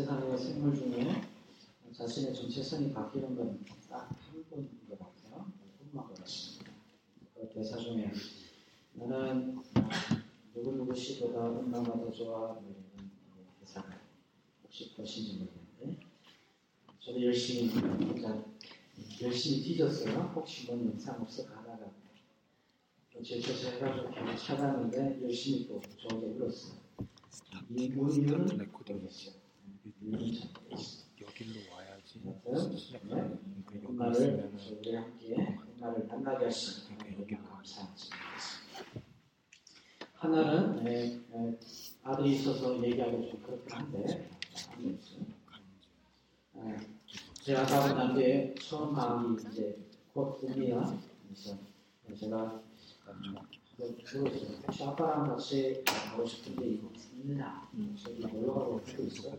세상의 생물 중에 자신의 정체성이 바뀌는 건 딱 한 번인 것 같아요. 꿈만 같습니다. 그 대사 중에 나는 누구누구 씨보다 엄마가 더 좋아 뭐 이런 대사가 혹시 보신지 모르겠는데 저도 열심히 혼자 열심히 뒤졌어요. 혹시 뭔 영상 없을까 하다가 제쳐서 해가지고 계속 찾았는데 열심히 또 좋은 게 울었어요. 이 이유는 모르겠어요. 잘 모르겠어요. 여기로 와야지. 네, 여기 엄마를 있으면은 우리 함께 엄마를 만나게 하신 여기 감사하지 하나는 네, 네, 아들이 있어서 얘기하기 좀 그렇긴 한데 네, 제가 난 뒤에 처음 강의 이제 곧 듭니다. 그래서 제가 그러세요. 혹시 아빠랑 같이 가고 싶은데 있느냐? 저기 놀러 가고 싶고 있어요.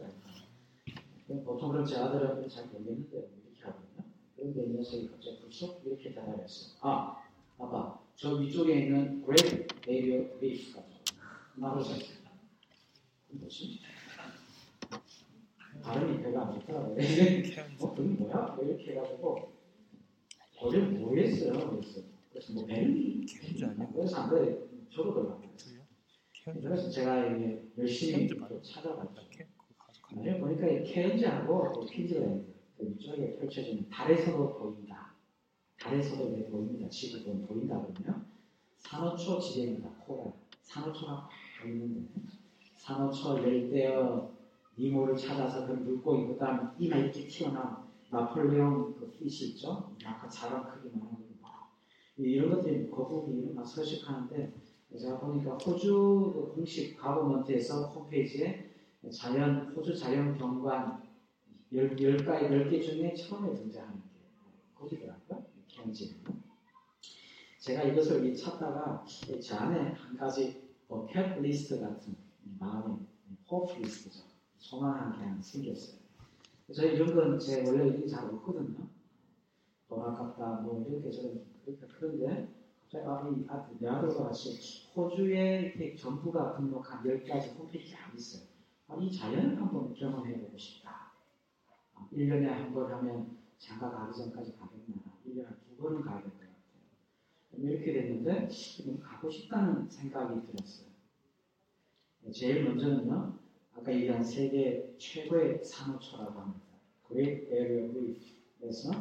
보통 그런 제 아들은 잘 모르겠는데 이렇게 하거든요. 그런데 이 녀석이 갑자기 불쑥 이렇게 대답했어요. 아, 아빠, 저 위쪽에 있는 Great Barrier Reef가 나오셨어요. 뭐지? 발음이 별로 안 좋더라고요. 어, 그게 뭐야? 뭐 이렇게 해가지고 어를 모르겠어요. 그래서 그래서 뭐 아니야? 그래서 안 그래 저도 별로 안? 그래요. 그래서 제가 이게 열심히 찾아봤죠. 나중에 보니까 이 케인즈하고 퀴즈가 있는데 그 위쪽에 펼쳐지는 달에서도 보인다. 달에서도 왜 보입니다. 지구본 보인다 그러면 산호초 지대입니다. 코랄. 산호초가 막 있는데 산호초 열대어 니모를 찾아서 그 물고기 그다음 이마 이렇게 튀어나온 나폴레옹 그 피시 있죠? 아까 자랑 크기만 하는 거 이런 것들이 거북이 막 서식하는데 제가 보니까 호주 그 공식 government에서 홈페이지에 자연 호주 자연 경관 열, 열, 가, 열개 중에 처음에 등장하는 게 거기더라고요. 경지. 제가 이것을 이 찾다가 제 안에 한 가지 뭐 top list 같은 마음의 hope list죠. 소망한 게 하나 생겼어요. 저 이런 건 제 원래 일이 잘 없거든요. 돈 아깝다, 뭐 이렇게 저는 그러니까 그런데 갑자기 아, 내 아들과 같이 호주에 이렇게 정부가 등록한 10가지 홈페이지 가 있어요. 아, 이 자연을 한번 경험해 보고 싶다. 아, 1년에 한 번 하면 장가 가기 전까지 가겠나. 1년에 두 번은 가야 될 것 같아요. 이렇게 됐는데 가고 싶다는 생각이 들었어요. 제일 먼저는요. 아까 얘기한 세계 최고의 산호초라고 합니다. Great Barrier Reef에서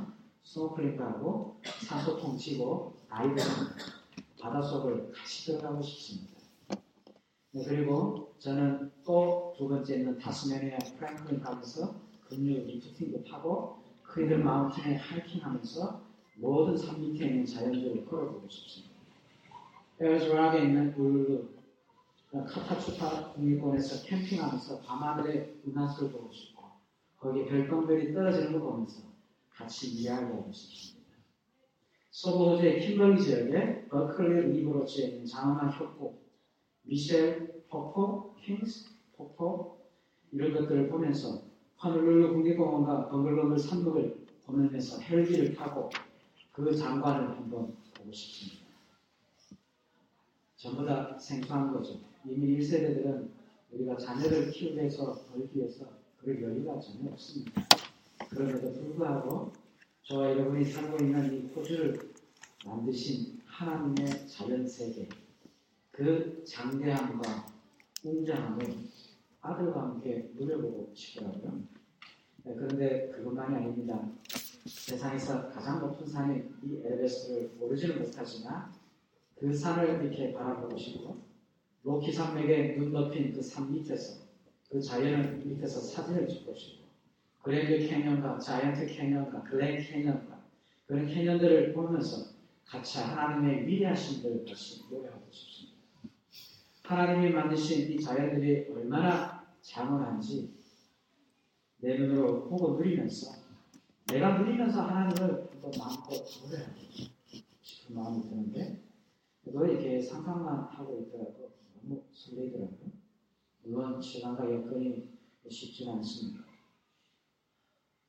스노클링하고 산소통 지고 아이들 바닷속을 같이 들어가고 싶습니다. 네, 그리고 저는 또 두 번째는 타스메니아 프랭클린 가면서 급류 래프팅도 타고 Cradle Mountain에 하이킹하면서 모든 산 밑에 있는 자연들을 걸어보고 싶습니다. 에어즈락에 있는 울루루 카타추타 국립공원에서 캠핑하면서 밤하늘의 은하수를 보고 싶고 거기에 별똥별이 떨어지는 거 보면서 같이 이야기하고 싶습니다. 서부 호주의 킴벌리 지역에 버클리 리브로치에 있는 장엄한 협곡, 미셸 폭포, 킹스 폭포 이런 것들을 보면서 화늘룰루 국립공원과 벙글벙글 산맥을 보면서 헬기를 타고 그 장관을 한번 보고 싶습니다. 전부 다 생소한 거죠. 이미 1세대들은 우리가 자녀를 키우기 위해서 벌기 위해서 그럴 여유가 전혀 없습니다. 그럼에도 불구하고 저와 여러분이 살고 있는 이 호주를 만드신 하나님의 자연 세계 그 장대함과 웅장함을 아들과 함께 누려보고 싶더라고요. 네, 그런데 그것만이 아닙니다. 세상에서 가장 높은 산인 이 에베레스트를 오르지는 못하지만 그 산을 이렇게 바라보고 싶고 로키 산맥에 눈 덮인 그 산 밑에서 그 자연을 밑에서 사진을 찍고 싶고 그랜드 캐년과 자이언트 캐년과 글렌 캐년과 그런 캐년들을 보면서 같이 하나님의 위대하신들을 다시 노래하고 싶습니다. 하나님이 만드신 이 자연들이 얼마나 장엄한지 내 눈으로 보고 누리면서 내가 누리면서 하나님을 더 마음껏 노래하고 싶은 마음이 드는데 그거 이렇게 상상만 하고 있더라도 너무 설레더라고요. 물론 시간과 여건이 쉽지는 않습니다.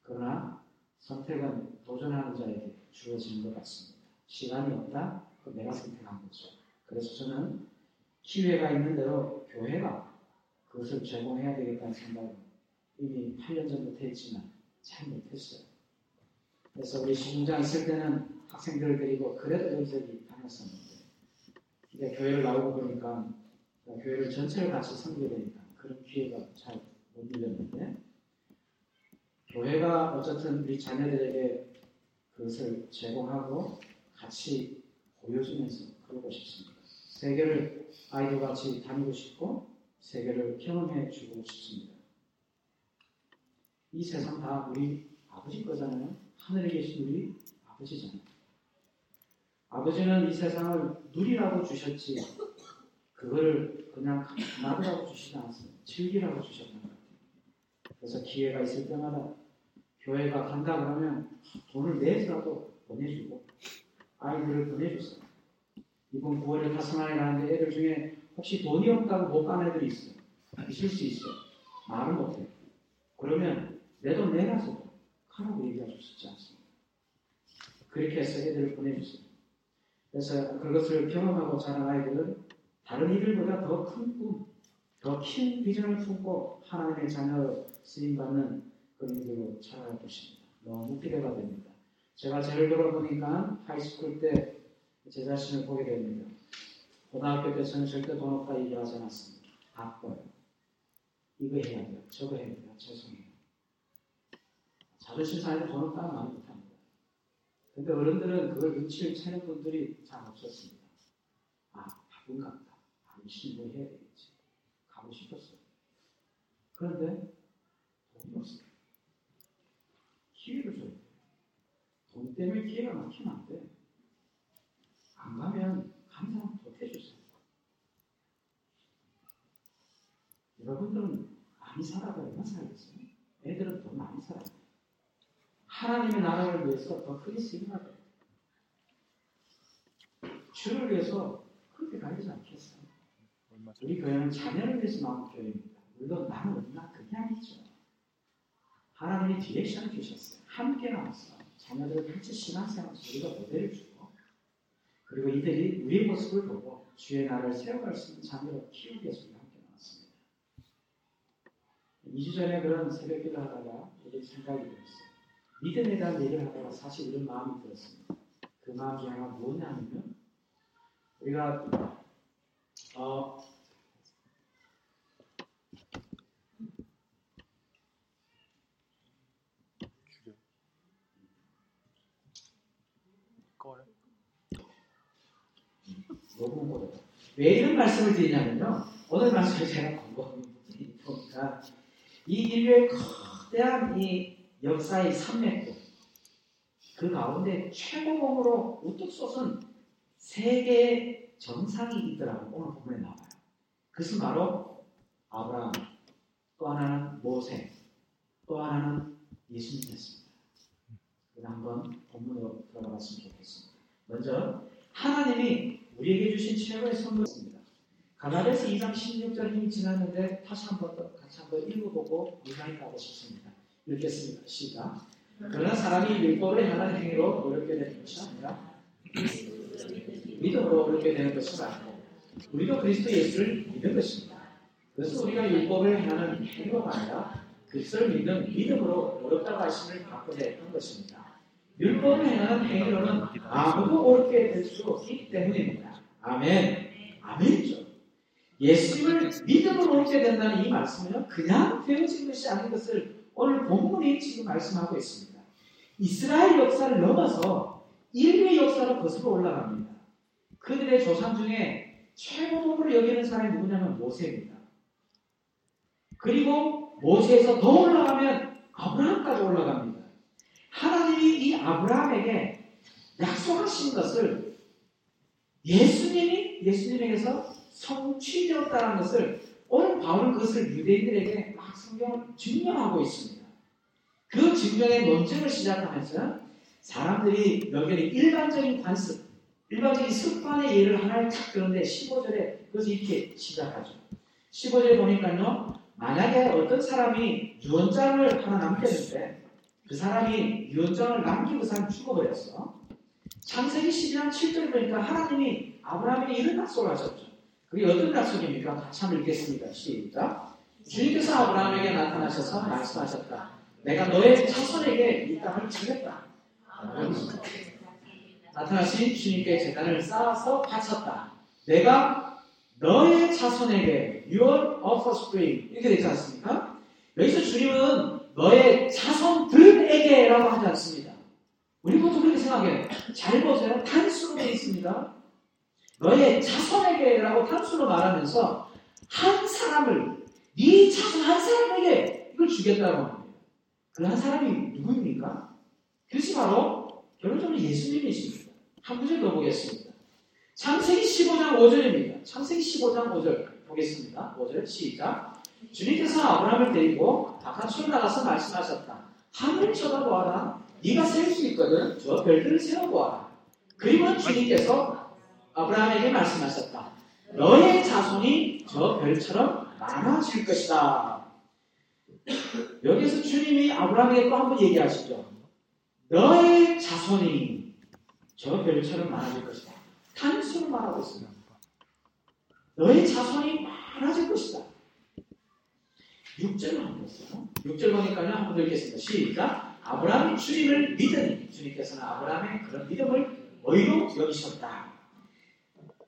그러나 선택은 도전하는 자에게 주어지는 것 같습니다. 시간이 없다? 그 내가 선택한 거죠. 그래서 저는 기회가 있는 대로 교회가 그것을 제공해야 되겠다는 생각을 이미 8년 전부터 했지만 잘 못했어요. 그래서 우리 신공장 있을 때는 학생들을 데리고 그래도 여기저기 다녔었는데 이제 교회를 나오고 보니까 교회를 전체를 같이 섬기게 되니까 그런 기회가 잘못 밀렸는데 교회가 어쨌든 우리 자녀들에게 그것을 제공하고 같이 보여주면서 그러고 싶습니다. 세계를 아이들과 같이 다니고 싶고 세계를 경험해 주고 싶습니다. 이 세상 다 우리 아버지 거잖아요. 하늘에 계신 우리 아버지잖아요. 아버지는 이 세상을 누리라고 주셨지 그걸 그냥 놔두라고 주시지 않았어요. 즐기라고 주셨던 것 같아요. 그래서 기회가 있을 때마다 교회가 간다 그러면 돈을 내서라도 보내주고 아이들을 보내줬어요. 이번 9월에 타스마니아 가는데 애들 중에 혹시 돈이 없다고 못 가는 애들이 있어요. 있을 수 있어요. 말을 못해요. 그러면 내 돈 내놔서 가라고 얘기할 수 있지 않습니다. 그렇게 해서 애들을 보내주세요. 그래서 그것을 경험하고 자란 아이들은 다른 이들보다 더 큰 꿈, 더 큰 비전을 품고 하나님의 자녀 쓰임받는 그런 이들로 자랄 것입니다. 너무 기대가 됩니다. 제가 제를 돌아보니까 high school 때 제 자신을 보게 됩니다. 고등학교 때 저는 절대 돈 없다 얘기하지 않았습니다. 바빠요. 이거 해야 돼요. 저거 해야 돼요. 죄송해요. 자존심 상해서 돈 없다는 말 못합니다. 근데 어른들은 그걸 눈치를 채는 분들이 잘 없었습니다. 아, 바쁜가 보다. 아, 열심히 뭐 해야 되겠지. 가고 싶었어요. 그런데 돈이 없어요. 기회를 줘야 돼요. 돈 때문에 기회가 막히면 안 돼. 안 가면 감사한 못 해주세요. 여러분들은 많이 살아가 얼마 살겠어요? 애들은 더 많이 살아야 돼요. 하나님의 나라를 위해서 더 크게 쓰임받아야 돼요. 주를 위해서 그렇게 가리지 않겠어요. 우리 교회는 자녀를 위해서 나온 교회입니다. 물론 나는 얼마나 아니죠. 하나님이 디렉션을 주셨어요. 함께 나왔어. 자녀들을 같이 신앙생활에서 우리가 모델을 주고 그리고 이들이 우리의 모습을 보고 주의 나라를 세워갈 수 있는 자녀로 키우기 위해서 우리 함께 나왔습니다. 2주 전에 그런 새벽 기도 하다가 이런 생각이 들었어요. 믿음에 대한 얘기를 하다가 사실 이런 마음이 들었습니다. 그 마음이 하나 뭐냐면 우리가 어, 줄여. 꺼요. 너무 어려워. 왜 이런 말씀을 드리냐면요. 오늘 말씀을 제가 보니까 이 인류의 거대한 이 역사의 산맥도 그 가운데 최고봉으로 우뚝 솟은 세 개의 정상이 있더라고 오늘 본문에 나와요. 그것은 바로 아브라함, 또 하나는 모세, 또 하나는 예수님이었습니다. 한번 본문으로 들어가 봤으면 좋겠습니다. 먼저 하나님이 우리에게 주신 최고의 선물입니다. 가나데스 2장 16절 힘이 지났는데 다시 한번 더 같이 한번 읽어보고 유상히 가고 싶습니다. 읽겠습니다. 시작. 그러나 사람이 율법을 향한 행위로 어렵게 되는 것이 아니라 믿음으로 어렵게 되는 것이 아니고 우리도 그리스도 예수를 믿는 것입니다. 그래서 우리가 율법을 행하는 행위가 아니라 그리스도를 믿는 믿음으로 어렵다고 하심을 바꾸려 한 것입니다. 율법을 행하는 행위로는 아무도 옳게 될 수 없기 때문입니다. 아멘. 아멘이죠. 예수님을 믿음으로 옳게 된다는 이 말씀은 그냥 되어진 것이 아닌 것을 오늘 본문이 지금 말씀하고 있습니다. 이스라엘 역사를 넘어서 인류의 역사로 거슬러 올라갑니다. 그들의 조상 중에 최고봉으로 여기는 사람이 누구냐면 모세입니다. 그리고 모세에서 더 올라가면 아브라함까지 올라갑니다. 하나님이 이 아브라함에게 약속하신 것을 예수님이 예수님에게서 성취되었다는 것을 오늘 바울은 그것을 유대인들에게 막 성경을 증명하고 있습니다. 그 증명의 논증을 시작하면서 사람들이 여기는 일반적인 관습, 일반적인 습관의 예를 하나를 탁 드는데 15절에 그것을 이렇게 시작하죠. 15절에 보니까요, 만약에 어떤 사람이 유언장을 하나 남겼는데 그 사람이 유언장을 남기고 그 사람 죽어버렸어. 창세기 12장 7절 보니까 하나님이 아브라함에게 이런 약속을 하셨죠. 그게 어떤 약속입니까? 같이 한번 읽겠습니다. 시작. 주님께서 아브라함에게 나타나셔서 말씀하셨다. 내가 너의 자손에게 이 땅을 주겠다. 나타나신 주님께 재단을 쌓아서 바쳤다. 내가 너의 자손에게 your offspring 이렇게 되지 않습니까? 여기서 주님은 너의 자손들에게라고 하지 않습니다. 우리 보통 그렇게 생각해요. 잘 보세요. 단수로 되어 있습니다. 너의 자손에게라고 단수로 말하면서 한 사람을 네 자손 한 사람에게 이걸 주겠다고 합니다. 그 한 사람이 누구입니까? 그것이 바로 결론적으로 예수님이십니다. 한 구절 더 보겠습니다. 창세기 15장 5절입니다. 창세기 15장 5절 보겠습니다. 5절 시작. 주님께서 아브라함을 데리고 바깥으로 나가서 말씀하셨다. 하늘을 쳐다보아라. 네가 셀 수 있거든. 저 별들을 세워보아라. 그리고 주님께서 아브라함에게 말씀하셨다. 너의 자손이 저 별처럼 많아질 것이다. 여기서 주님이 아브라함에게 또 한 번 얘기하시죠. 너의 자손이 저 별처럼 많아질 것이다. 단수로 말하고 있습니다. 너의 자손이 많아질 것이다. 6절로 한번 보세요. 6절 보니까요. 한번 더 읽겠습니다. 시작. 아브라함이 주님을 믿으니 주님께서는 아브라함의 그런 믿음을 의로 여기셨다.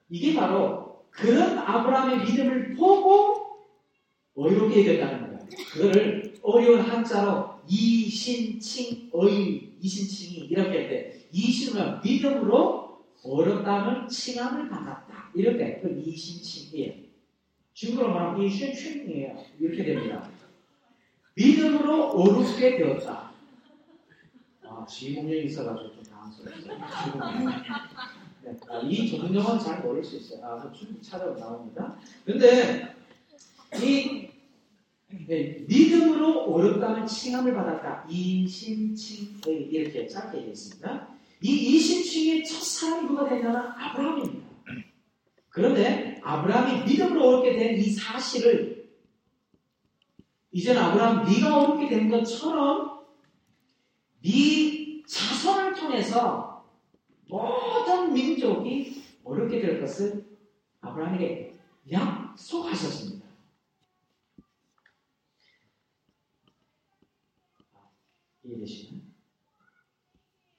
이게 바로 그런 아브라함의 믿음을 보고 의롭게 여겼다는 거예요. 그거를 어려운 한자로 이신칭의 이신칭이 이렇게 할때 이신은 믿음으로 어렵다는 칭함을 받았다. 이렇게 그 이신칭이에요. 중국어로 말하면 이신칭이에요. 이렇게 됩니다. 믿음으로 어렵게 되었다. 아, 지공력이 있어가지고 좀 당황스러웠어요. 네, 아, 이 용어는 잘 모를 수 있어요. 아, 좀 찾아보 나옵니다. 근데 이 네, 믿음으로 어렵다는 칭함을 받았다. 이신칭의 이렇게 짧게 얘기했습니다. 이 이신칭의 첫 사람이 누가 되냐면 아브라함입니다. 그런데 아브라함이 믿음으로 어렵게 된 이 사실을 이제는 아브라함 네가 어렵게 된 것처럼 네 자손을 통해서 모든 민족이 어렵게 될 것을 아브라함에게 약속하셨습니다. 이해되시나요?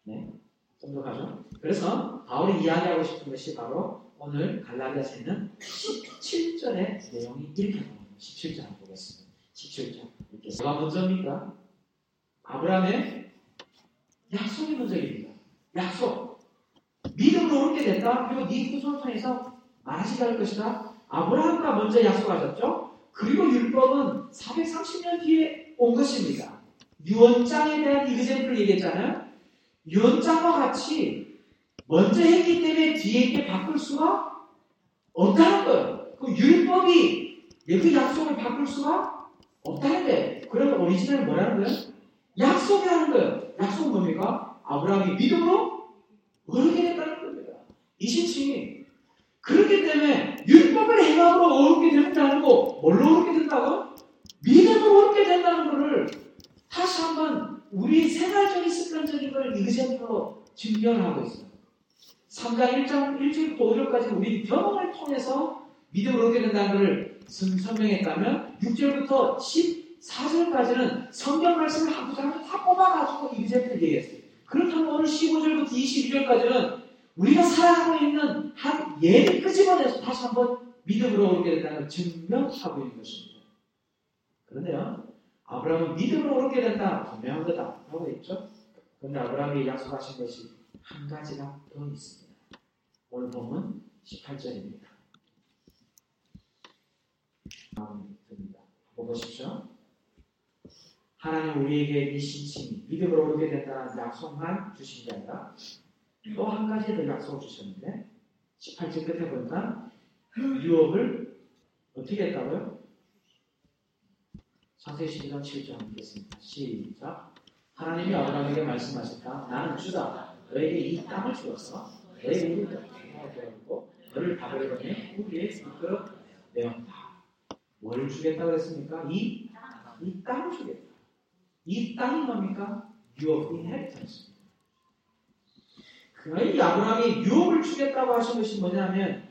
네. 좀 더 가죠. 그래서 바울이 이야기하고 싶은 것이 바로 오늘 갈라디아서 있는 17절의 내용이 이렇게 나옵니다. 17절 보겠습니다. 17절 읽겠습니다. 뭐가 먼저입니까? 아브라함의 약속이 먼저입니다. 약속. 믿음으로 옳게 됐다. 그리고 네 후손을 통해서 많아지게 할 것이다. 아브라함과 먼저 약속하셨죠. 그리고 율법은 430년 뒤에 온 것입니다. 유언장에 대한 이그젠플을 얘기했잖아요. 유언장과 같이 먼저 했기 때문에 뒤에 있게 바꿀 수가 없다는 거예요. 그 율법이 그 약속을 바꿀 수가 없다는데 그러면 오리지널은 뭐라는 거예요? 약속이라는 거예요. 약속은 뭡니까? 아브라함이 믿음으로 어르게 됐다는 겁니다. 이 신칭이 그렇기 때문에 율법을 행함으로 어렵게 게 아니고 뭘로 어렵게 된다고? 믿음으로 어렵게 된다는 것을 다시 한번 우리 생활적인 습관적인 걸 이그젠플로 증명하고 있어요. 3장 1장 1절부터 5절까지 우리 경험을 통해서 믿음으로 얻게 된다는 것을 설명했다면 6절부터 14절까지는 성경 말씀을 한 구절을 다 뽑아가지고 이그젠플 얘기했어요. 그렇다면 오늘 15절부터 22절까지는 우리가 살아가고 있는 한 예를 끄집어내서 다시 한번 믿음으로 오게 된다는 걸 증명하고 있는 것입니다. 그런데요, 아브라함은 믿음으로 오게 된다. 분명한 거다. 하고 있죠? 그런데 아브라함이 약속하신 것이 한 가지가 더 있습니다. 오늘 보면 18절입니다. 마음 듭니다. 보십시오. 하나님 우리에게 이 신칭이 믿음으로 오게 된다는 약속만 주신 게 아니라 또 한 가지 더 약속을 주셨는데 18절 끝에 보니까 유업을 어떻게 했다고요? 창세기 12장 7절 읽겠습니다. 시작. 하나님이 아브라함에게 말씀하셨다. 나는 주다. 너에게 이 땅을 주어서 너의 우리를 되었고 너를 다버리더니 우리의 이끌어 내었다. 뭘 주겠다고 했습니까? 이, 이 땅을 주겠다. 이 땅이 뭡니까? 유업 inheritance. 그러니 아브라함이 유업을 주겠다고 하신 것이 뭐냐면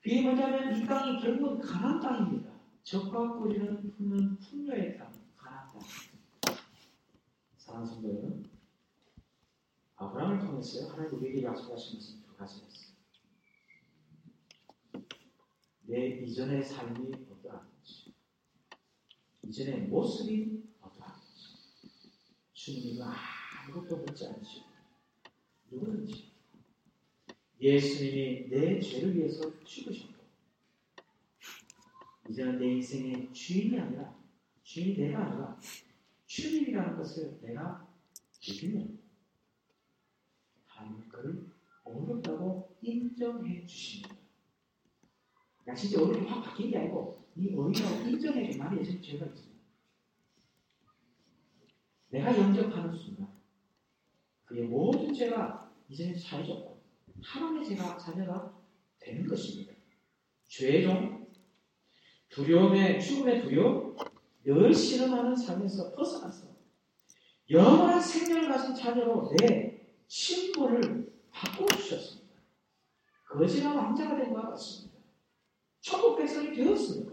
그게 뭐냐면 이 땅이 결국은 가나안 땅입니다. 젖과 꿀을 품는 풍요의 땅 가나안 땅. 사랑하는 성도 여러분, 아브라함을 통해서 하나님 우리에게 약속하신 두 가지였어요. 내 이전의 삶이 어떠한지, 이전의 모습이 어떠한지, 주님이 아무것도 묻지 않으시고, 누구든지 예수님이 내 죄를 위해서 죽으셨고, 이제는 내 인생의 주인이 아니라, 주인이 내가 아니라, 주님이라는 것을 내가 믿으면, 하나님은 그를 어렵다고 인정해 주십니다. 야, 진짜 얼굴이 확 바뀐 게 아니고, 이 어린이라고 인정해 준 말이 예전 죄가 있습니다. 내가 영접하는 순간, 그의 모든 죄가 이제는 사해졌고, 하나님의 죄가 자녀가 되는 것입니다. 죄종, 두려움의, 죽음의 두려움, 늘 실험하는 삶에서 벗어나서 영원한 생명을 가진 자녀로 내 신분을 바꿔주셨습니다. 거지나 왕자가 된 것 같습니다. 천국 백성이 되었습니다.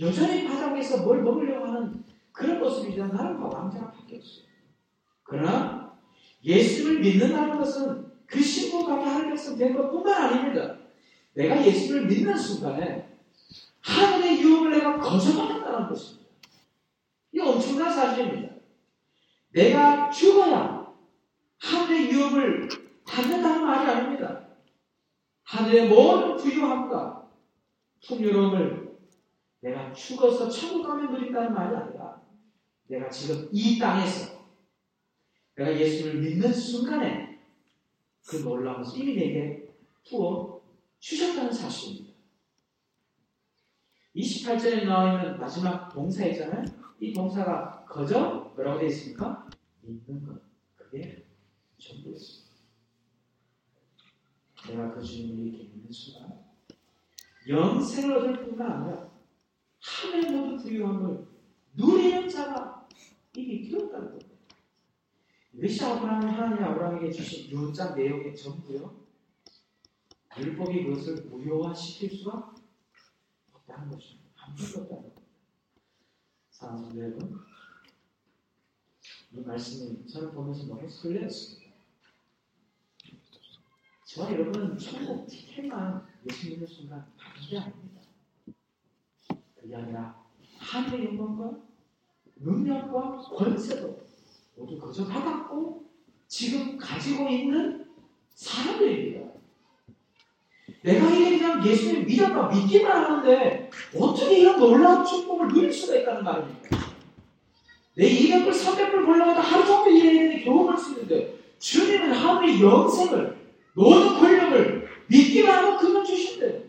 여전히 바닥에서 뭘 먹으려고 하는 그런 모습이지만 나는 왕자가 바뀌었어요. 그러나 예수를 믿는다는 것은 그 신분 가운데 하는 백성 된 것뿐만 아닙니다. 내가 예수를 믿는 순간에 하나님의 유혹을 내가 거절한다는 것입니다. 이 엄청난 사실입니다. 내가 죽어야 하늘의 유혹을 받는다는 말이 아닙니다. 하늘의 모든 부유함과 풍요로움을 내가 죽어서 천국 가면 누린다는 말이 아니라 내가 지금 이 땅에서 내가 예수를 믿는 순간에 그 놀라운 것을 내게 부어 주셨다는 사실입니다. 28절에 나와 있는 마지막 동사 있잖아요. 이 동사가 거저 뭐라고 되어 있습니까? 믿는 것. 그게 전부였습니다. 내가 그 주님을 이렇게 믿는 순간 영생을 얻을 뿐만 아니라 하늘 모든 부유함을 누리는 자가 이게 되었다는 겁니다. 이것이 아브라함 하나님 아브라함에게 주신 유언장 내용의 전부요. 율법이 그것을 무효화시킬 수가 없다는 것입니다. 아무것도 없다는 겁니다. 사랑하는 여러분, 이 말씀이 저는 보면서 너무 설레었습니다. 저와 여러분은 천국 티켓만 예수 믿는 순간 받은 게 아닙니다. 그게 아니라 하늘의 영광과 능력과 권세도 모두 거저 받았고 지금 가지고 있는 사람들입니다. 내가 이게 그냥 예수님 믿었다 믿기만 하는데 어떻게 이런 놀라운 축복을 누릴 수가 있다는 말입니까? 내 200불, 300불 벌려가다 하루 종일 일했는데 겨우 벌수 있는데 주님은 하늘의 영생을 모든 권력을 믿기만 하면 그만 주신대.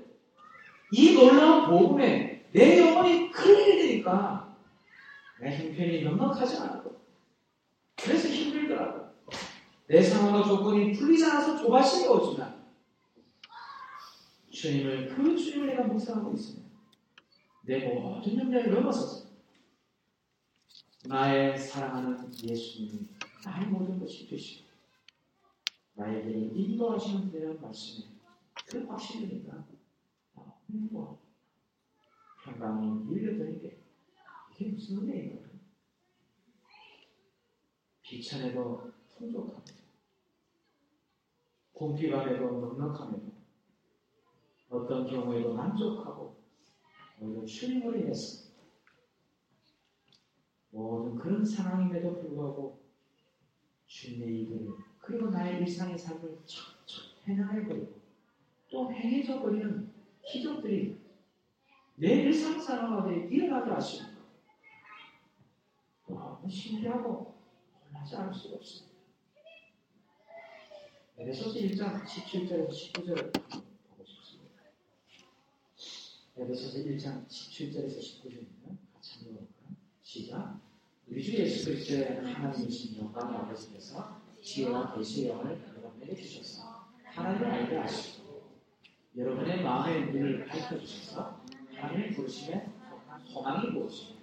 이 놀라운 복음에 내 영혼이 큰일이 되니까 내 형편이 넉넉하지 않고 그래서 힘들더라고. 내 상황과 조건이 풀리지 않아서 조바심이 오지만 주님을 그 주님을 내가 묵상하고 있습니다. 내 모든 염려를 넘어서서 나의 사랑하는 예수님이 나의 모든 것이 되시고 나에게 인도하시는 데는 말씀에 그 확신이니까 행복 평강이 밀려드는 게 이게 무슨 은혜인가요? 비천에도 풍족합니다. 공기감에도 넉넉함에도 어떤 경우에도 만족하고 오히려 주님으로 인해서 모든 그런 상황임에도 불구하고 주님의 이들을 그리고 나의 일상의 삶을 척척 해나가버리고 또 행해져 버리는 기적들이 내 일상생활 가운데 일어나게 하십니다. 너무 신기하고 놀라지 않을 수가 없습니다. 에베소서 1장 17절에서 19절 보고 싶습니다. 에베소서 1장 17절에서 19절입니다. 같이 한번 볼까요? 시작. 우리 주 예수 그리스도의 하나님이신 영광의 아버지께서 지혜와 계시의 영을 여러분에게 주셔서 하나님을 알게 하시고 여러분의 마음의 눈을 밝혀 주셔서 하나님의 부르심에 소망이 무엇이며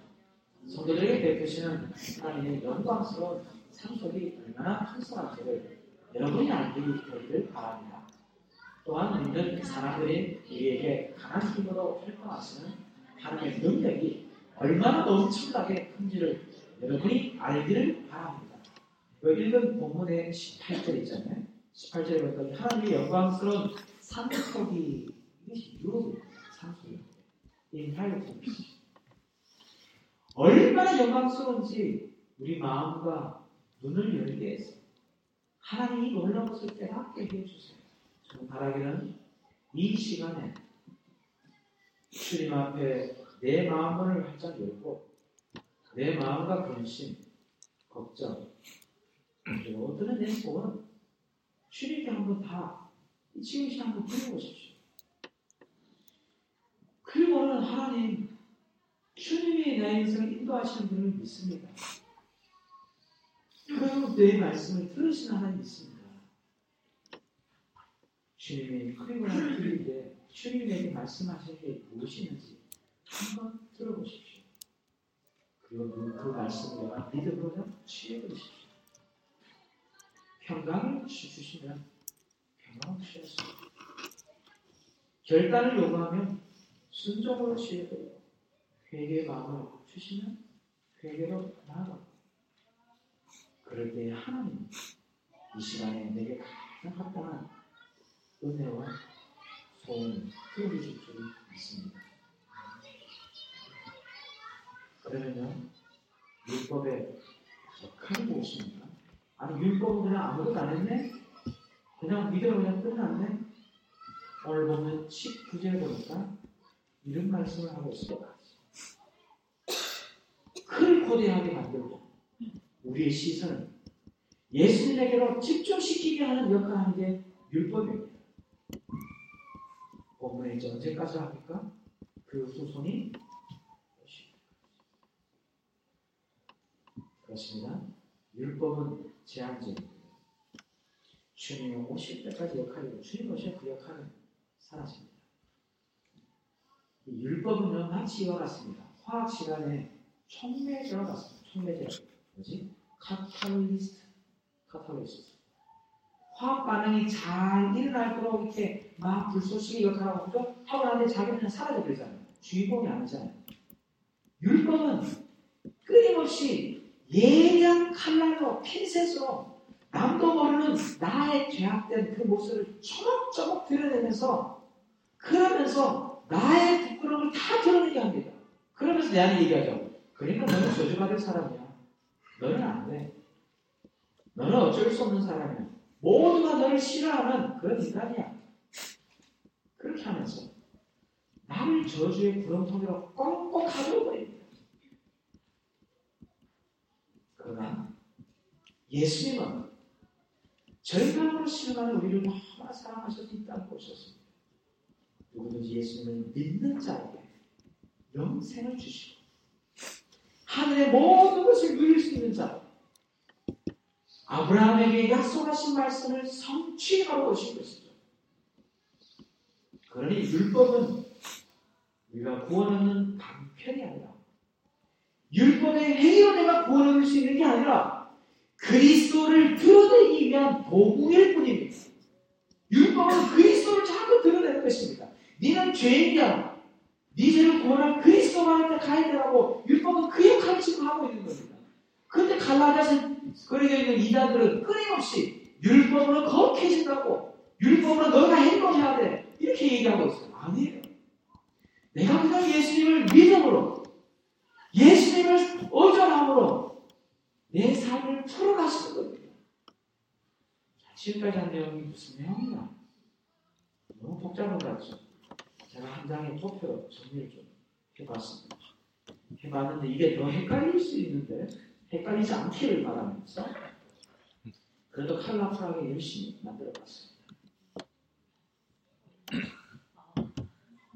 성도들에게 베푸시는 하나님의 영광스러운 상속이 얼마나 풍성한지를 여러분이 알게 되기를 바랍니다. 또한 믿는 사람들인 우리에게 강한 힘으로 활동하시는 하나님 하나님의 능력이 얼마나 엄청나게 큰지를 여러분이 알기를 바랍니다. 읽은 본문의 18절 있잖아요. 18절에 보니까 하나님의 영광스러운 산속이 이것이 유럽입니다. 산속이. 인하이트입니다. 얼마나 영광스러운지 우리 마음과 눈을 열게 해서 하나님이 놀라운 것을 깨닫게 해주세요. 저는 바라기는 이 시간에 주님 앞에 내 마음을 활짝 열고 내 마음과 근심, 걱정, 그리고 내 소원 주님께 한번 다 지금 시간 한번 들어보십시오. 그리고는 하나님 주님이 내 인생을 인도하시는 분을 믿습니다. 그리고 내 말씀을 들으시는 하나님 믿습니다. 주님이 그리고나 드릴 주님이 내게 말씀하실 게 무엇이는지 한번 들어보십시오. 그리고 그, 그 말씀을 내가 믿음으로 취해버리십시오. 평강을 주시면 평강을 취하십시오. 결단을 요구하면 순종으로 취해버리고 회개의 마음을 주시면 회개로 나아가고 그럴 때 하나님 이 시간에 내게 가장 합당한 은혜와 소원을 들어주실 줄 믿습니다. 그러면요 율법의 역할이 무엇입니까? 아니 율법은 그냥 아무것도 안 했네? 그냥 믿음으로 그냥 끝났네? 오늘 보면 19절 보니까 이런 말씀을 하고 있습니다. 큰 코디하게 만들고 우리의 시선을 예수님에게로 집중시키게 하는 역할을 하는 게 율법입니다. 본문에 이제 언제까지 합니까? 그 후손이 그렇습니다. 율법은 제한적입니다. 주님이 오실 때까지 역할이고 주님 오실 그 역할은 사라집니다. 율법은 마치 이와 같습니다. 화학 시간에 촉매제와 같습니다. 촉매제 뭐지? 카탈리스트, 카탈리스트. 화학 반응이 잘 일어날도록 이렇게 막 불쏘시개 역할하고 또 하고 나는데 자기는 사라져 버리잖아요. 주인공이 아니잖아요. 율법은 끊임없이 예리한 칼날로 핀셋으로 남도 모르는 나의 죄악된 그 모습을 쪼목쪼목 드러내면서 그러면서 나의 부끄러움을 다 드러내게 합니다. 그러면서 내한테 얘기하죠. 그러니까 너는 저주받을 사람이야. 너는 안 돼. 너는 어쩔 수 없는 사람이야. 모두가 너를 싫어하는 그런 인간이야. 그렇게 하면서 나를 저주의 구렁텅이로 꽁꽁 가둬버립니다. 그러나 예수님은 절망으로 실망하는 우리를 너무나 사랑하셔서 이 땅에 오셨습니다. 누구든지 예수님을 믿는 자에게 영생을 주시고 하늘의 모든 것을 누릴 수 있는 자 아브라함에게 약속하신 말씀을 성취하러 오신 것이죠. 그러니 율법은 우리가 구원하는 방편이 아니라 율법의 행위로 내가 구원을 얻을 수 있는 게 아니라 그리스도를 드러내기 위한 도구일 뿐입니다. 율법은 그리스도를 자꾸 드러내는 것입니다. 네는 죄인이야. 네 죄를 구원할 그리스도만한테 가야 되라고 율법은 그 역할을 지금 하고 있는 겁니다. 그런데 갈라디아서 그러게 있는 이단들은 끊임없이 율법으로 거룩해진다고 율법으로 너가 행동해야 돼 이렇게 얘기하고 있어요. 아니에요. 내가 그냥 예수님을 믿음으로 예수님을 의존함으로 내 삶을 풀어가시는 겁니다. 자, 지금까지 한 내용이 무슨 내용이냐? 너무 복잡한 것 같죠? 제가 한 장의 표표로 정리를 좀 해봤습니다. 해봤는데 이게 더 헷갈릴 수 있는데 헷갈리지 않기를 바라면서 그래도 컬러풀하게 열심히 만들어봤습니다.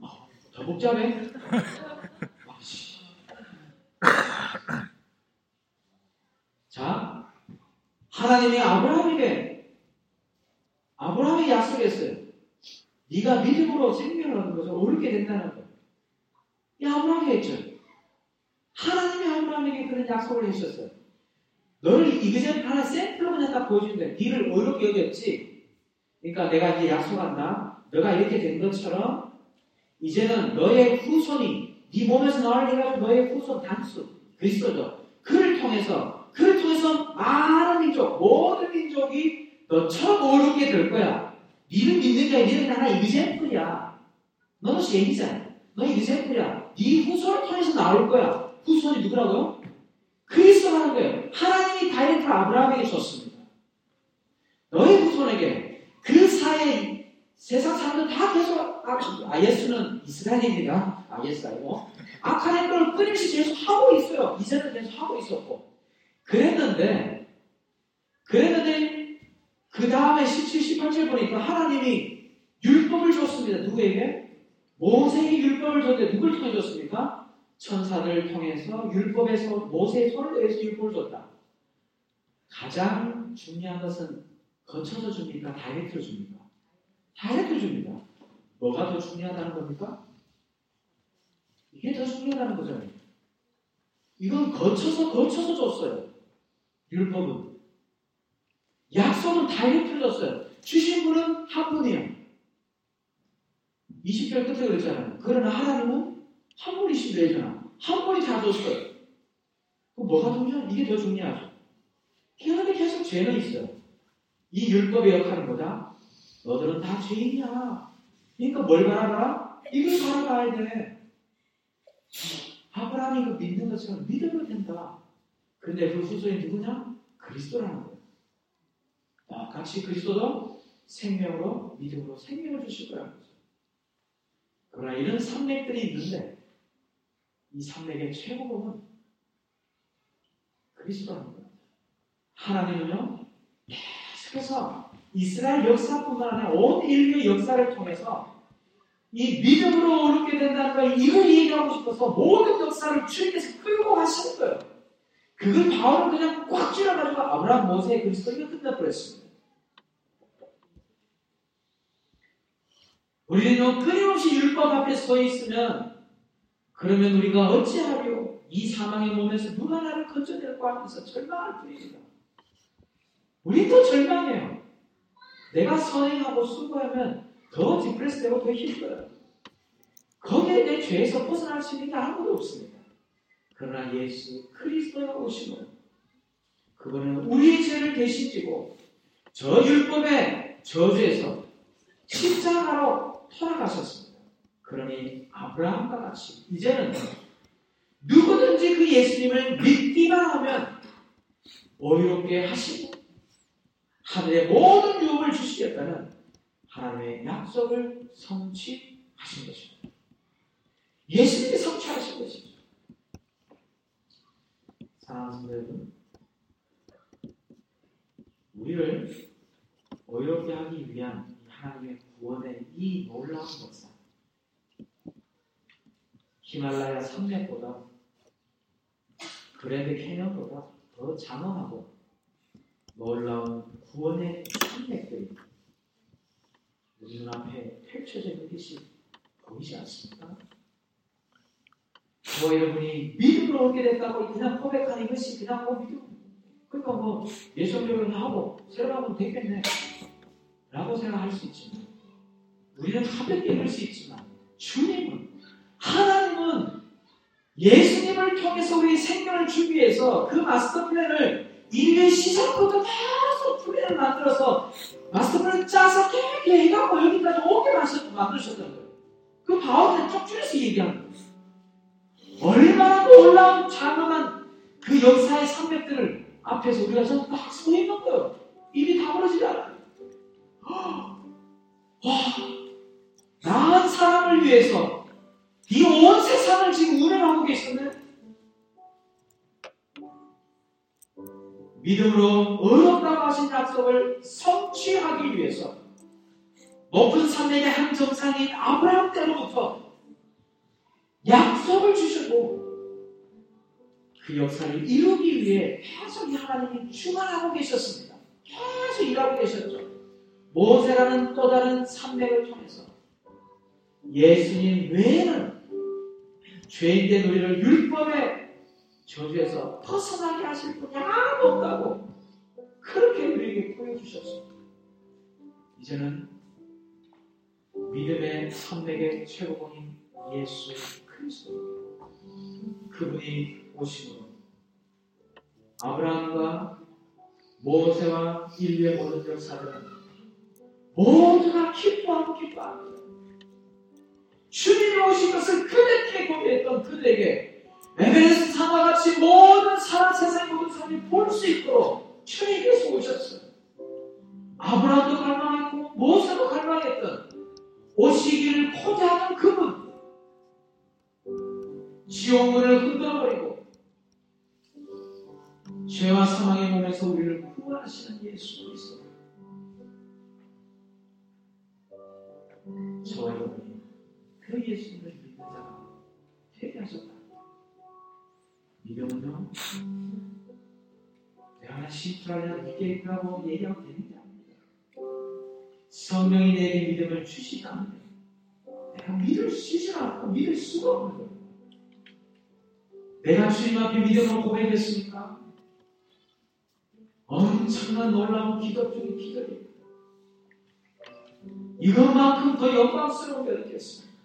어, 더 복잡해? 자, 하나님이 아브라함에게 아브라함이 약속했어요. 네가 믿음으로 생명을 얻는 것을 어렵게 된다는 거예요. 이 아브라함이 했죠. 하나님이 아브라함에게 그런 약속을 해주셨어요. 너를 이그전 하나 샘플로 그냥 딱 보여주는데 네를 어렵게 여겼지. 그러니까 내가 이제 약속한다. 너가 이렇게 된 것처럼 이제는 너의 후손이 네 몸에서 나오게 해가지고 너의 후손 단수 그리스도죠. 그를 통해서 그를 통해서 많은 민족 모든 민족이 너처럼 오르게 될 거야. 니를 믿는 게 니는 하나 이그샘플이야. 너는 시행이잖아. 너 이그샘플이야. 네 후손을 통해서 나올 거야. 후손이 누구라고요? 그리스도라는 거예요. 하나님이 다이렉트로 아브라함에게 줬습니다. 너의 후손에게 그 사이에 세상 사람들 다 계속 아, 아 예수는 이스라엘입니다. 아 예수 아니고 악한 걸 끊임없이 계속 하고 있어요. 이제는 계속 하고 있었고 그랬는데 그랬는데 그 다음에 17, 18절 보니까 하나님이 율법을 줬습니다. 누구에게? 모세에게 율법을 줬는데 누굴 통해 줬습니까? 천사를 통해서 율법에서 모세의 손을 내서 율법을 줬다. 가장 중요한 것은 거쳐서 줍니까? 다이렉트로 줍니까? 다이렉트로 줍니다. 뭐가 더 중요하다는 겁니까? 이게 더 중요하다는 거죠. 이건 거쳐서 거쳐서 줬어요. 율법은. 약속은 다이렉트로 줬어요. 주신 분은 한 분이에요. 20절 끝에 그랬잖아요. 그러나 하나님은 한 분이신데 했잖아. 한 분이 다 줬어요. 그럼 뭐가 중요해? 이게 더 중요하죠. 그런데 계속 죄는 있어요. 이 율법의 역할은 뭐다? 너들은 다 죄인이야. 그러니까 뭘 바라봐? 이걸 바라봐야 돼. 아브라함이 그 믿는 것처럼 믿으면 된다. 근데 그 후손이 누구냐? 그리스도라는 거예요. 아, 같이 그리스도도 생명으로, 믿음으로 생명을 주실 거라는 거죠. 그러나 이런 산맥들이 있는데, 이 산맥의 최고봉은 그리스도라는 거예요. 하나님은요, 계속해서 이스라엘 역사뿐만 아니라 온 인류의 역사를 통해서 이 믿음으로 오르게 된다는 걸 이걸 얘기하고 싶어서 모든 역사를 주님께서 끌고 가시는 거예요. 그걸 바울은 그냥 꽉 쥐어가지고 아브라함, 모세, 그리스도가 끝내버렸습니다. 우리는 끊임없이 율법 앞에 서 있으면 그러면 우리가 어찌하려 이 사망의 몸에서 누가 나를 건져낼고 하면서 절망할 뿐입니다. 우리도 절망해요. 내가 선행하고 수고하면 더 디프레스 되고 더 힘들어요. 거기에 내 죄에서 벗어날 수 있는 게 아무도 없습니다. 그러나 예수 그리스도가 오시면 그분은 우리의 죄를 대신 지고 저 율법의 저주에서 십자가로 돌아가셨습니다. 그러니 아브라함과 같이 이제는 누구든지 그 예수님을 믿기만 하면 어이롭게 하시고 하늘의 모든 유업을 주시겠다는 하나님의 약속을 성취하신 것입니다. 예수님이 성취하신 것입니다. 사랑하는 우리를 어이롭게 하기 위한 하나님의 구원의 이 놀라운 역사, 히말라야 산맥보다 그랜드 캐년보다 더 장엄하고 놀라운 구원의 산맥들이 우리 눈앞에 펼쳐져 있는 것이 보이지 않습니까? 저 여러분이 믿음으로 오게 됐다고 그냥 고백하는 것이 그냥 뭐 믿음 그러니까 뭐 예수님을 하고 새로 하면 되겠네 라고 생각할 수 있지만 우리는 가볍게 읽을 수 있지만 주님은 하나님은 예수님을 통해서 우리 생명을 주기 위해서 그 마스터 플랜을 인류의 시작부터 계속 플랜을 만들어서 마스터 플랜을 짜서 해갖고 여기까지 오게 만드셨던 거예요. 그 바울은 쭉 줄여서 얘기하는 거예요. 얼마나 놀라운 장엄한 그 역사의 산맥들을 앞에서 우리가 막서 있는 거예요. 입이 다물어지지 않아요. 와, 나한 사람을 위해서 이 온 세상을 지금 운행하고 계시네. 믿음으로 어렵다고 하신 약속을 성취하기 위해서 높은 산맥의 한 정상인 아브라함 때로부터 약속을 주시고 그 역사를 이루기 위해 계속 하나님이 주관하고 계셨습니다. 계속 일하고 계셨죠. 모세라는 또 다른 산맥을 통해서 예수님 외에는 죄인된 우리를 율법의 저주에서 벗어나게 하실 분이 아무도 없다고 그렇게 우리에게 보여주셨습니다. 이제는 믿음의 산맥의 최고봉인 예수 그리스도 그분이 오심으로 아브라함과 모세와 인류의 모든 역사들은 모두가 기뻐하고 기뻐합니다. 주님이 오신 것을 그렇게 고백했던 그들에게 에베레스트 산과 같이 모든 사람 세상 모든 사람이 볼 수 있도록 주님께서 오셨어요. 아브라함도 갈망했고 모세도 갈망했던 오시기를 포기하는 그분 지옥문을 흔들어버리고 죄와 사망의 몸에서 우리를 구원하시는 예수 그리스도. 저와 여러분이 그 예수님을 믿는 자가 회개하셨다. 믿음은요 내가 심플하냐 믿겠다고 얘기하면 되는 게 아닙니다. 성령이 내게 믿음을 주시다면 내가 믿을 수 있지 않고 믿을 수가 없는 거예요 내가 주님 앞에 믿음을 고백했습니까? 엄청난 놀라운 기도 중의 기도입니다. 이것만큼 더 영광스러운 게 어딨겠습니까?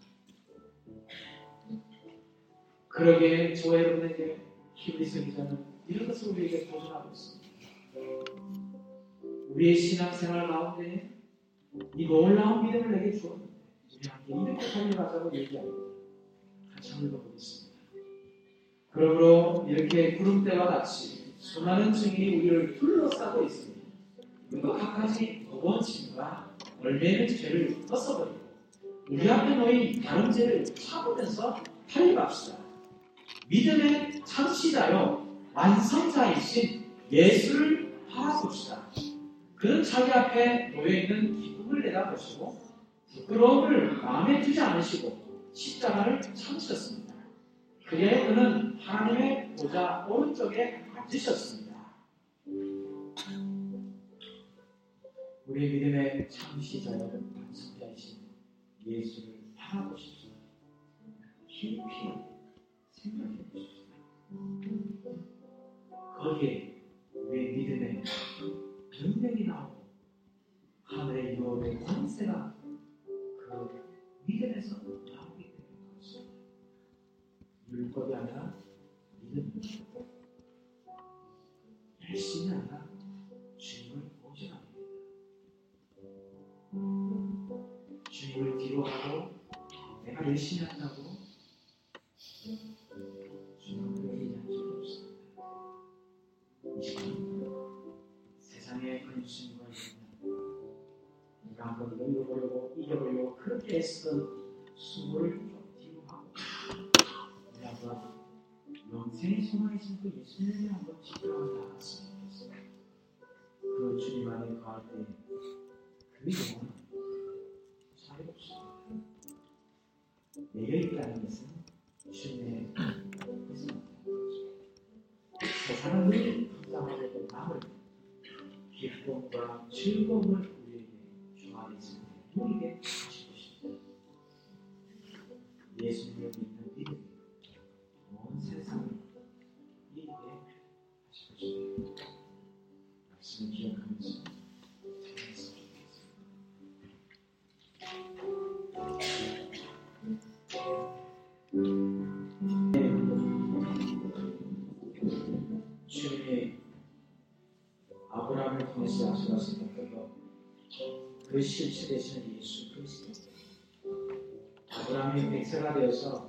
그러기에 저와 여러분에게 히브리서 기자는 이런 것을 우리에게 도전하고 있습니다. 우리의 신앙생활 가운데 이 놀라운 믿음을 내게 주었는데 우리 함께 이렇게 달려가자고 얘기합니다. 같이 한번 읽어보겠습니다. 그러므로 이렇게 구름대와 같이 수많은 증인이 우리를 둘러싸고 있습니다. 그리고 각가지 짐과 얼매는 죄를 벗어버리고 우리 앞에 놓인 다른 죄를 참으면서 달려갑시다. 믿음의 창시자요 완성자이신 예수를 바라봅시다. 그는 자기 앞에 놓여있는 기쁨을 내다보시고 부끄러움을 마음에 두지 않으시고 십자가를 참으셨습니다. 그에 그는 하나님의 보좌 오른쪽에 앉으셨습니다. 우리의 믿음의 창시자여 완성자이신 예수를 바라보십시오. 깊이 생각해 보십시오. 거기에 우리의 믿음의 능력이 나오고 하늘의 유업의 권세가 그 믿음에서 것입니다. 율법이 아니라 믿음입니다. 열심이 아니라 주님을 보존합니다. 주님을 뒤로하고 내가 열심히 한다고 주님을 얘기할 수 없습니다. 세상의 근심과 있으면 내가 한번 넘겨보려고 이겨보려고 그렇게 애쓰던 수고를 영생의 소망이 신고 예수님을 한번 좋겠습니다. 그 주님 안에 거할 때 그 영혼은 자유롭습니다. 내려 있다는 것은 주님의 뜻입니다. 세상은 늘 감당하려고 남을 기쁨과 즐거움을 우리에게 주하겠습니다. 우리에게 그 실체 되시는 예수 그리스도. 아브라함이 백세가 되어서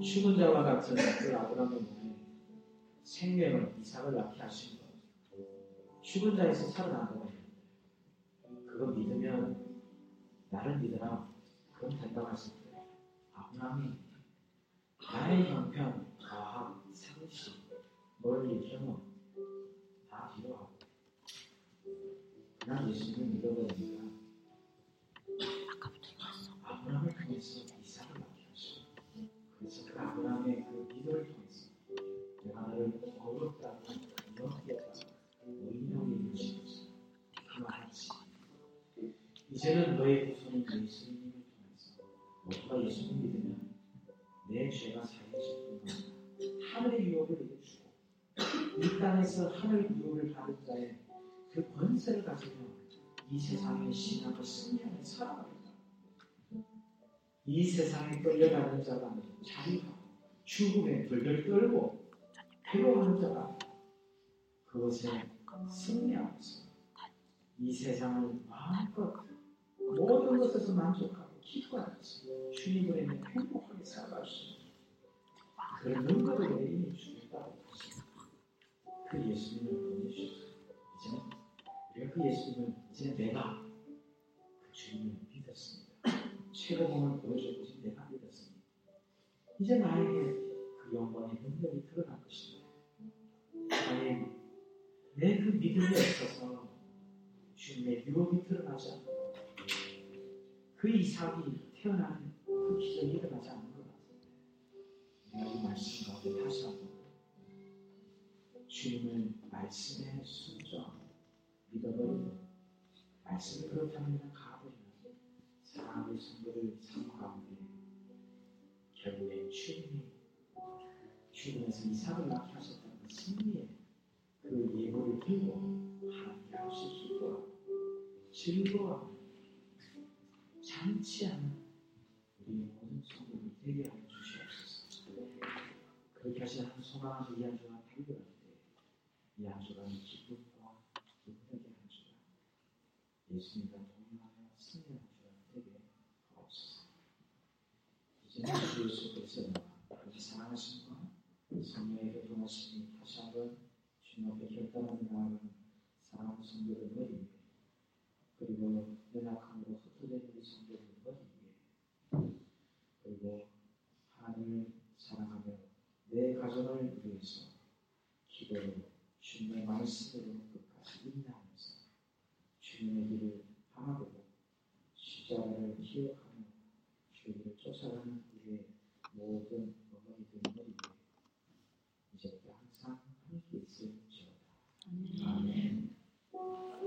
죽은 자와 같은 그 아브라함의 몸에 생명을 이삭을 낳게 하신 것. 죽은 자에서 살아난다고 했는데 그거 믿으면 나를 믿어라. 그럼 된다고 하실 때 아브라함이 나의 형편 가학 상식 멀리 경험 그냥 예수님을 믿어버리니까 아브라함을 통해서 이삭을 하시고 그래서 그 아브라함의 그 기도를 통해서 내가 너를 어렵다고 이렇게다 의명이 주시면서. 그만하지 이제는 너의 구속은 예수님을 통해서 너가 예수님 믿으면 내 죄가 사해질 뿐만 하늘의 유업을 너게 주고 이 땅에서 하늘 유업을 받은 자의 그 권세를 가지고 이 세상의 신앙을 승리하는 살아갑니다. 이 세상에 끌려가는 자가 자유하고 죽음에 덜덜 떨고 괴로워하는 자가 그것에 승리하면서 이 세상을 마음껏 모든 것에서 만족하고 기뻐하면서 주님을 인해 행복하게 살아갈 수 있는 그런 능력을 내리니 주겠다고 하십니다. 그 예수님을 우리가 그 예수님을 이제 내가 그 주님을 믿었습니다. 최고봉을 보여주고 지금 내가 믿었습니다. 이제 나에게 그 영광의 능력이 드러날 것입니다. 하나님, 내그 믿음에 있어서 주님의 유혹이 드러나지 않고 그 이삭이 태어나는 그 기적이 일어나지 않는 것 같습니다. 내가 이 말씀 가운데 다시 한번 주님을 말씀에 순종하고 믿어버리고 말씀을 그렇다면 가버리는 사랑의 성도를 삶 가운데 결국에 주님이 주님에서 이삭을 낳게 하셨다는 그 승리의 그 예고를 들고 하나님께 하실 수 있도록 즐거워하고 잔치하는 우리 모든 성도를 되게 하여 주시옵소서. 그렇게 하시 한 소망하는 한 주간은 기쁨과 능력의 한 주간 예수님과 동행하며 승리하는 주간 되게 하옵소서. 이제는 주 예수 그리스도와 우리 사랑하신 과 성령의 교통하심이 다시 한번 주님 앞에 결단하는 나아가는 사랑하는 성도를 머리 위에 그리고 연약함으로 흩어진 우리 성도를 머리 위에 그리고 하나님을 사랑하며 내 가정을 위해서 기도로 주님의 말씀으로 끝까지 인내하면서 주님의 길을 향하고 십자가를 기억하며 주님을 쫓아가는 우리의 모든 어머니 들머리에 이제부터 항상 함께 있을지어다. 아멘. 아멘.